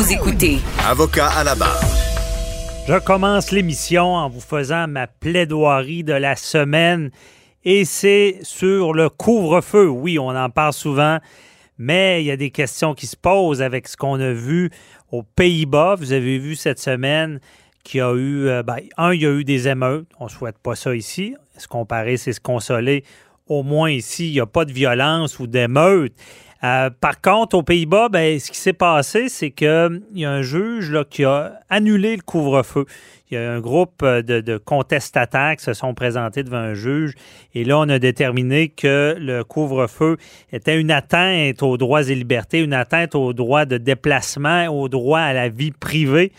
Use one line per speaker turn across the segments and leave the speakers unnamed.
Vous écoutez
Avocat à la barre.
Je commence l'émission en vous faisant ma plaidoirie de la semaine et c'est sur le couvre-feu. Oui, on en parle souvent, mais il y a des questions qui se posent avec ce qu'on a vu aux Pays-Bas. Vous avez vu cette semaine qu'il y a eu, euh, ben, un, il y a eu des émeutes. On ne souhaite pas ça ici. Se comparer, c'est se consoler. Au moins ici, il n'y a pas de violence ou d'émeute. Euh, par contre, aux Pays-Bas, ben, ce qui s'est passé, c'est qu'il y a un juge là, qui a annulé le couvre-feu. Il y a un groupe euh, de, de contestataires qui se sont présentés devant un juge et là, on a déterminé que le couvre-feu était une atteinte aux droits et libertés, une atteinte aux droits de déplacement, aux droits à la vie privée.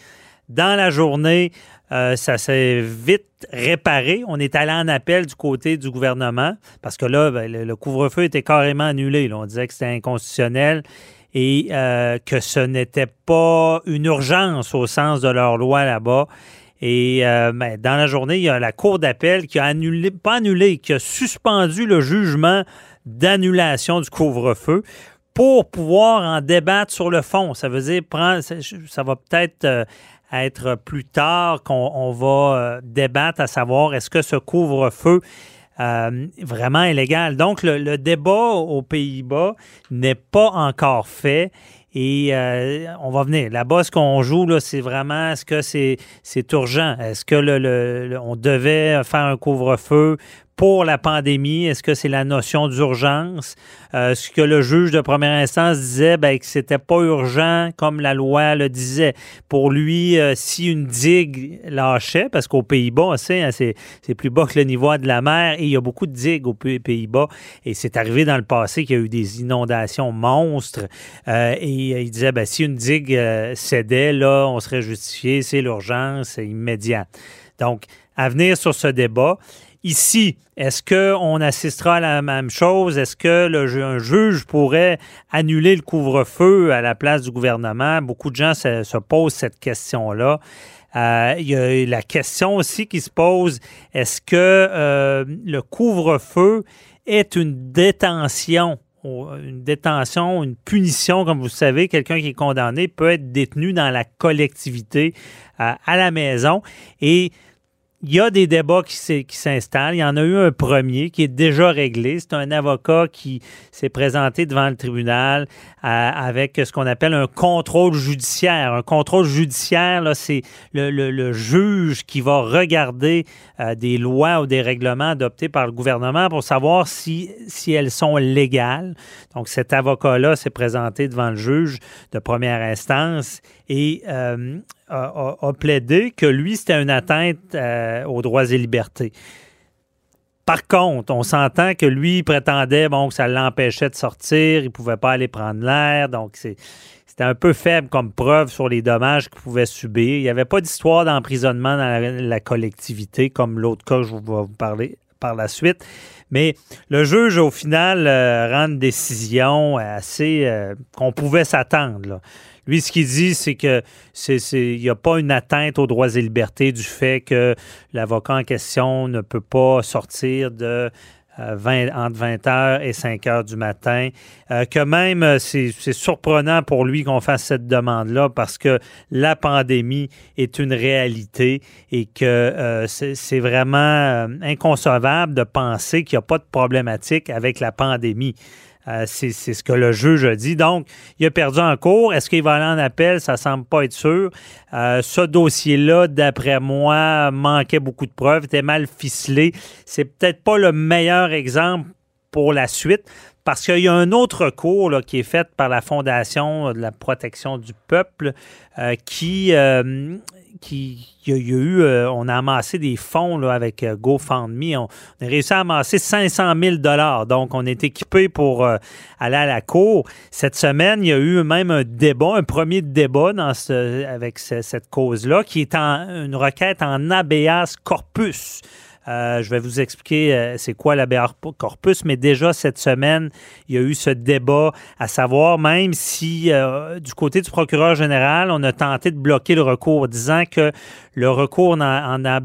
Dans la journée, euh, ça s'est vite réparé. On est allé en appel du côté du gouvernement parce que là, ben, le, couvre-feu était carrément annulé. On disait que c'était inconstitutionnel et euh, que ce n'était pas une urgence au sens de leur loi là-bas. Et euh, ben, dans la journée, il y a la Cour d'appel qui a annulé, pas annulé, qui a suspendu le jugement d'annulation du couvre-feu pour pouvoir en débattre sur le fond. Ça veut dire, prendre, ça va peut-être être plus tard qu'on va euh, débattre à savoir est-ce que ce couvre-feu euh, vraiment est légal. Donc, le, débat aux Pays-Bas n'est pas encore fait. Et euh, on va venir. Là-bas, ce qu'on joue, là, c'est vraiment est-ce que c'est, c'est urgent? Est-ce que le, on devait faire un couvre-feu pour la pandémie? Est-ce que c'est la notion d'urgence? Euh, ce que le juge de première instance disait, ben, que c'était pas urgent comme la loi le disait. Pour lui, euh, si une digue lâchait, parce qu'aux Pays-Bas, hein, c'est, plus bas que le niveau de la mer et il y a beaucoup de digues aux Pays-Bas et c'est arrivé dans le passé qu'il y a eu des inondations monstres euh, et il disait, ben, si une digue cédait, là, on serait justifié, c'est l'urgence immédiate. Donc, à venir sur ce débat. Ici, est-ce qu'on assistera à la même chose? Est-ce que le, juge pourrait annuler le couvre-feu à la place du gouvernement? Beaucoup de gens se, posent cette question-là. Euh, il y a la question aussi qui se pose, est-ce que euh, le couvre-feu est une détention une détention, une punition, comme vous savez, quelqu'un qui est condamné peut être détenu dans la collectivité euh, à la maison. Et il y a des débats qui s'installent. Il y en a eu un premier qui est déjà réglé. C'est un avocat qui s'est présenté devant le tribunal euh, avec ce qu'on appelle un contrôle judiciaire. Un contrôle judiciaire, c'est le, juge qui va regarder euh, des lois ou des règlements adoptés par le gouvernement pour savoir si, si elles sont légales. Donc, cet avocat-là s'est présenté devant le juge de première instance et euh, a, plaidé que lui, c'était une atteinte euh, aux droits et libertés. Par contre, on s'entend que lui prétendait bon, que ça l'empêchait de sortir, il ne pouvait pas aller prendre l'air, donc c'était un peu faible comme preuve sur les dommages qu'il pouvait subir. Il n'y avait pas d'histoire d'emprisonnement dans la, collectivité, comme l'autre cas je vais vous parler par la suite. Mais le juge, au final, euh, rend une décision assez qu'on pouvait s'attendre. Lui, ce qu'il dit, c'est que il n'y a pas une atteinte aux droits et libertés du fait que l'avocat en question ne peut pas sortir de 20, euh, entre 20h et 5h du matin. Euh, que même, euh, c'est surprenant pour lui qu'on fasse cette demande-là parce que la pandémie est une réalité et que c'est vraiment inconcevable de penser qu'il n'y a pas de problématique avec la pandémie. Euh, c'est ce que le juge a dit. Donc, il a perdu en cours. Est-ce qu'il va aller en appel? Ça semble pas être sûr. Euh, ce dossier-là, d'après moi, manquait beaucoup de preuves, était mal ficelé. C'est peut-être pas le meilleur exemple pour la suite. Parce qu'il y a un autre cours qui est fait par la Fondation de la protection du peuple euh, qui, qui, il y a, eu, euh, on a amassé des fonds avec euh, GoFundMe. On, a réussi à amasser 500 000 dollars. Donc, on est équipé pour euh, aller à la cour. Cette semaine, il y a eu même un débat, un premier débat dans ce, avec cette cause-là, qui est en, une requête en habeas corpus. Je vais vous expliquer c'est quoi l'habeas corpus, mais déjà cette semaine, il y a eu ce débat à savoir même si du côté du procureur général, on a tenté de bloquer le recours, disant que le recours en, en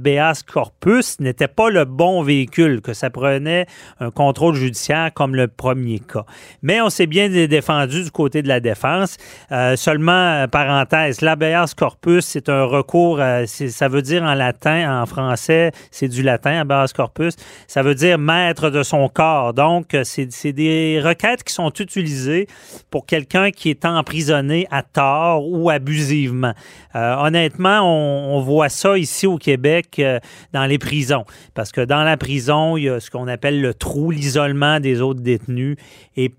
corpus n'était pas le bon véhicule, que ça prenait un contrôle judiciaire comme le premier cas. Mais on s'est bien défendu du côté de la défense. Euh, seulement, euh, parenthèse, l'habeas corpus, c'est un recours, euh, ça veut dire en latin, en français, c'est du latin, habeas corpus, ça veut dire maître de son corps. Donc, c'est des requêtes qui sont utilisées pour quelqu'un qui est emprisonné à tort ou abusivement. honnêtement, on, on, voit ça ici au Québec dans les prisons, parce que dans la prison, il y a ce qu'on appelle le trou, l'isolement des autres détenus. Et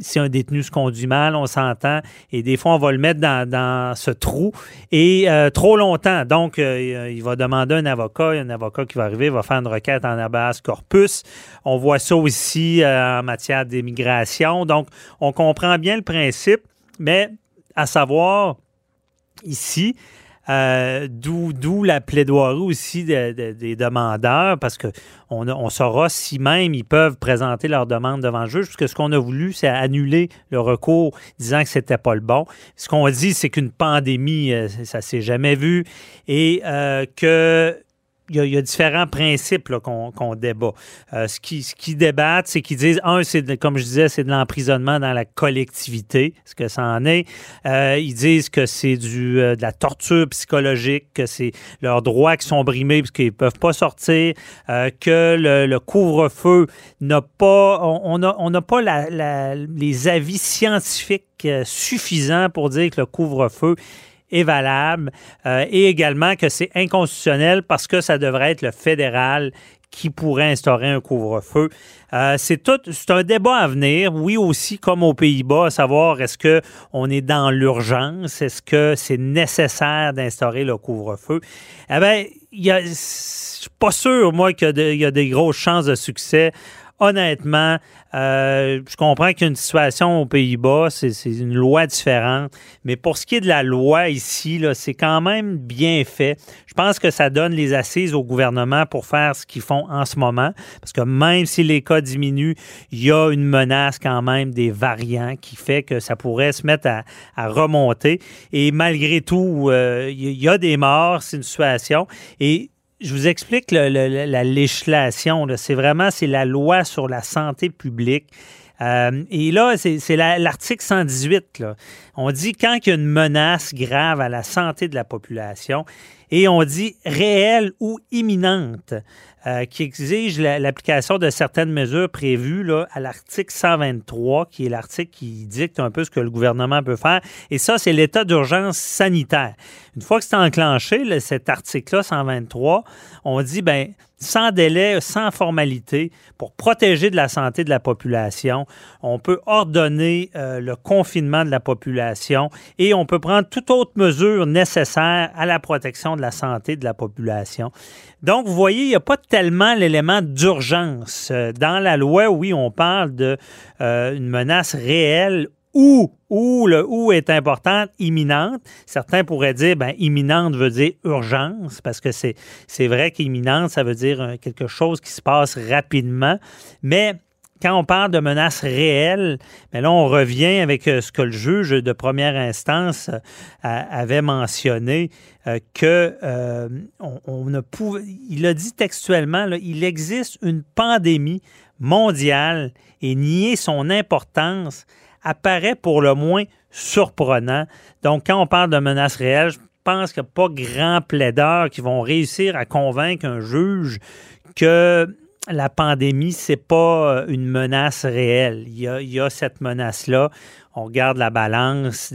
si un détenu se conduit mal, on s'entend, et des fois, on va le mettre dans, ce trou, et euh, trop longtemps. Donc, euh, il va demander un avocat, il y a un avocat qui va arriver, va faire une requête en habeas corpus. On voit ça aussi euh, en matière d'immigration. Donc, on comprend bien le principe, mais à savoir, ici, euh, d'où la plaidoirie aussi des demandeurs, parce qu'on on saura si même ils peuvent présenter leur demande devant le juge, puisque ce qu'on a voulu, c'est annuler le recours disant que c'était pas le bon. Ce qu'on dit, c'est qu'une pandémie, euh, ça s'est jamais vu, et euh, que il y, a, différents principes qu'on débat. Euh, ce qui débattent, c'est qu'ils disent, un, c'est comme je disais, c'est de l'emprisonnement dans la collectivité, ce que ça en est. Euh, ils disent que c'est du euh, de la torture psychologique, que c'est leurs droits qui sont brimés parce qu'ils peuvent pas sortir, que le, couvre-feu n'a pas, on n'a on pas les avis scientifiques suffisants pour dire que le couvre-feu est valable euh, et également que c'est inconstitutionnel parce que ça devrait être le fédéral qui pourrait instaurer un couvre-feu. Euh, c'est tout, c'est un débat à venir. Oui, aussi comme aux Pays-Bas, à savoir est-ce que on est dans l'urgence, est-ce que c'est nécessaire d'instaurer le couvre-feu? Eh bien, je suis pas sûr moi qu'il y a des grosses chances de succès honnêtement, euh, je comprends qu'il situation aux Pays-Bas, c'est une loi différente, mais pour ce qui est de la loi ici, c'est quand même bien fait. Je pense que ça donne les assises au gouvernement pour faire ce qu'ils font en ce moment, parce que même si les cas diminuent, il y a une menace quand même des variants qui fait que ça pourrait se mettre à, remonter. Et malgré tout, euh, il y a des morts, c'est une situation. Je vous explique la législation. C'est vraiment c'est la loi sur la santé publique. Euh, et là, c'est l'article 118. On dit quand il y a une menace grave à la santé de la population, et on dit réelle ou imminente. Euh, qui exige l'application de certaines mesures prévues là, à l'article 123, qui est l'article qui dicte un peu ce que le gouvernement peut faire. Et ça, c'est l'état d'urgence sanitaire. Une fois que c'est enclenché, cet article-là, 123, on dit, ben sans délai, sans formalité, pour protéger de la santé de la population. On peut ordonner euh, le confinement de la population et on peut prendre toute autre mesure nécessaire à la protection de la santé de la population. Donc, vous voyez, il n'y a pas tellement l'élément d'urgence. Euh, dans la loi, oui, on parle d'une euh, menace réelle ou, ou le ou est importante, imminente. Certains pourraient dire, ben, imminente veut dire urgence, parce que c'est, vrai qu'imminente, ça veut dire euh, quelque chose qui se passe rapidement. Mais quand on parle de menaces réelles, mais là, on revient avec euh, ce que le juge de première instance euh, avait mentionné, que on, ne pouvait, il a dit textuellement, il existe une pandémie mondiale et nier son importance apparaît pour le moins surprenant. Donc, quand on parle de menaces réelles, je pense qu'il n'y a pas grand plaideurs qui vont réussir à convaincre un juge que la pandémie, c'est pas euh, une menace réelle. Il y a, cette menace-là. On regarde la balance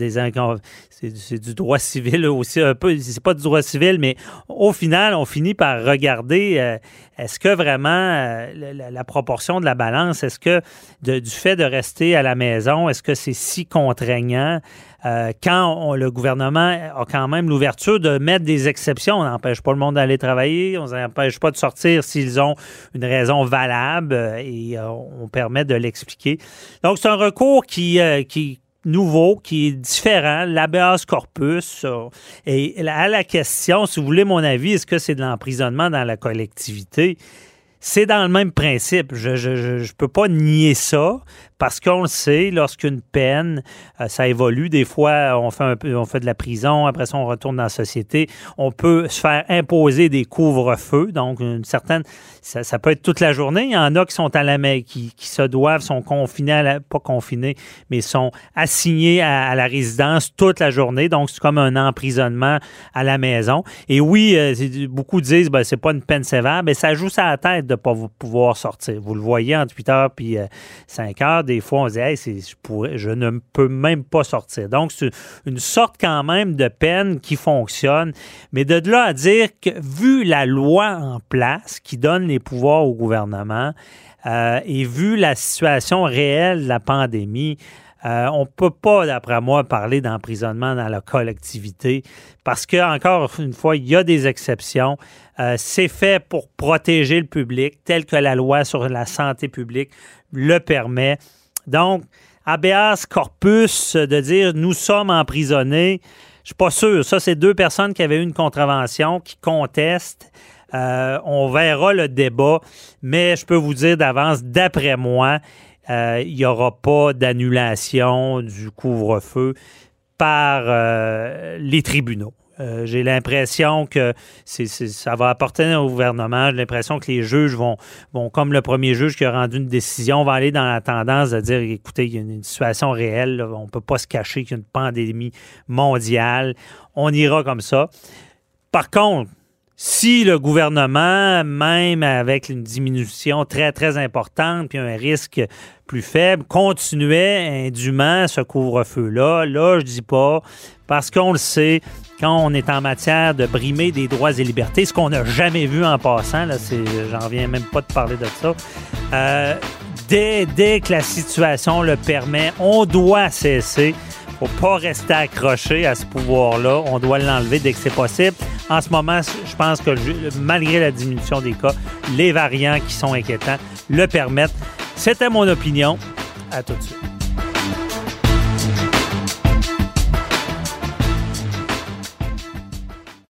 c'est du droit civil aussi un peu. C'est pas du droit civil, mais au final, on finit par regarder euh, est-ce que vraiment euh, la, proportion de la balance, est-ce que du fait de rester à la maison, est-ce que c'est si contraignant? Euh, quand le gouvernement a quand même l'ouverture de mettre des exceptions, on n'empêche pas le monde d'aller travailler, on n'empêche pas de sortir s'ils ont une raison valable et on permet de l'expliquer. Donc, c'est un recours qui nouveau, qui est différent, l'habeas corpus. Et à la question, si vous voulez mon avis, est-ce que c'est de l'emprisonnement dans la collectivité? C'est dans le même principe. Je ne peux pas nier ça parce qu'on le sait, lorsqu'une peine, euh, ça évolue. Des fois, on fait, on fait de la prison, après ça, on retourne dans la société. On peut se faire imposer des couvre-feux, donc une certaine. Ça, peut être toute la journée. Il y en a qui sont à la main, qui, qui se doivent, sont confinés, à pas confinés, mais sont assignés à, la résidence toute la journée. Donc, c'est comme un emprisonnement à la maison. Et oui, euh, beaucoup disent, ben, c'est pas une peine sévère, mais ça joue ça à la tête pas pouvoir sortir. Vous le voyez entre 8 heures puis 5 euh, heures des fois, on se dit, je, je ne peux même pas sortir. Donc, c'est une sorte quand même de peine qui fonctionne. Mais de là à dire que, vu la loi en place qui donne les pouvoirs au gouvernement euh, et vu la situation réelle de la pandémie, euh, on ne peut pas, d'après moi, parler d'emprisonnement dans la collectivité parce que, encore une fois, il y a des exceptions. Euh, c'est fait pour protéger le public, tel que la loi sur la santé publique le permet. Donc, habeas corpus, de dire nous sommes emprisonnés, je suis pas sûr. Ça, c'est deux personnes qui avaient eu une contravention, qui contestent. Euh, on verra le débat, mais je peux vous dire d'avance, d'après moi, il n'y aura pas d'annulation du couvre-feu par euh, les tribunaux. Euh, j'ai l'impression que ça va apporter au gouvernement. J'ai l'impression que les juges vont, vont, comme le premier juge qui a rendu une décision, va aller dans la tendance de dire écoutez, il y a une situation réelle, on ne peut pas se cacher qu'il y a une pandémie mondiale. On ira comme ça. Par contre, si le gouvernement, même avec une diminution très, très importante, puis un risque plus faible, continuait indûment ce couvre-feu-là, là, je dis pas, parce qu'on le sait, quand on est en matière de brimer des droits et libertés, ce qu'on n'a jamais vu en passant, là, c'est, j'en reviens même pas de parler de ça, euh, dès, dès que la situation le permet, on doit cesser faut pas rester accroché à ce pouvoir-là. On doit l'enlever dès que c'est possible. En ce moment, je pense que malgré la diminution des cas, les variants qui sont inquiétants le permettent. C'était mon opinion. À tout de suite.